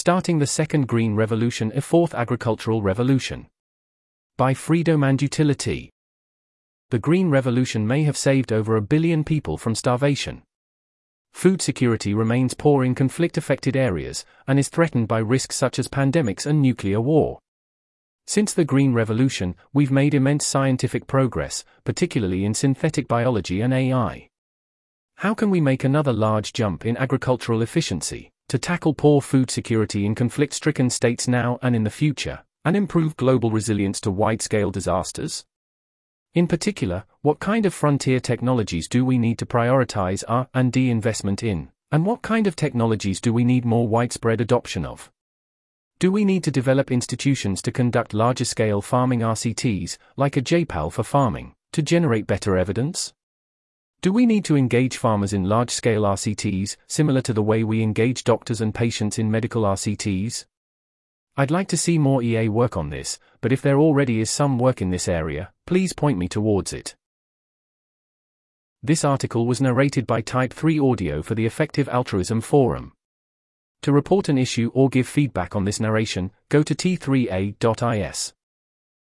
Starting the Second Green Revolution, a Fourth Agricultural Revolution. By freedom and utility. The Green Revolution may have saved over a billion people from starvation. Food security remains poor in conflict affected areas and is threatened by risks such as pandemics and nuclear war. Since the Green Revolution, we've made immense scientific progress, particularly in synthetic biology and AI. How can we make another large jump in agricultural efficiency to tackle poor food security in conflict stricken states now and in the future, and improve global resilience to wide scale disasters? In particular, what kind of frontier technologies do we need to prioritize R&D investment in, and what kind of technologies do we need more widespread adoption of? Do we need to develop institutions to conduct larger scale farming RCTs, like a JPAL for farming, to generate better evidence? Do we need to engage farmers in large scale RCTs, similar to the way we engage doctors and patients in medical RCTs? I'd like to see more EA work on this, but if there already is some work in this area, please point me towards it. This article was narrated by Type 3 Audio for the Effective Altruism Forum. To report an issue or give feedback on this narration, go to t3a.is.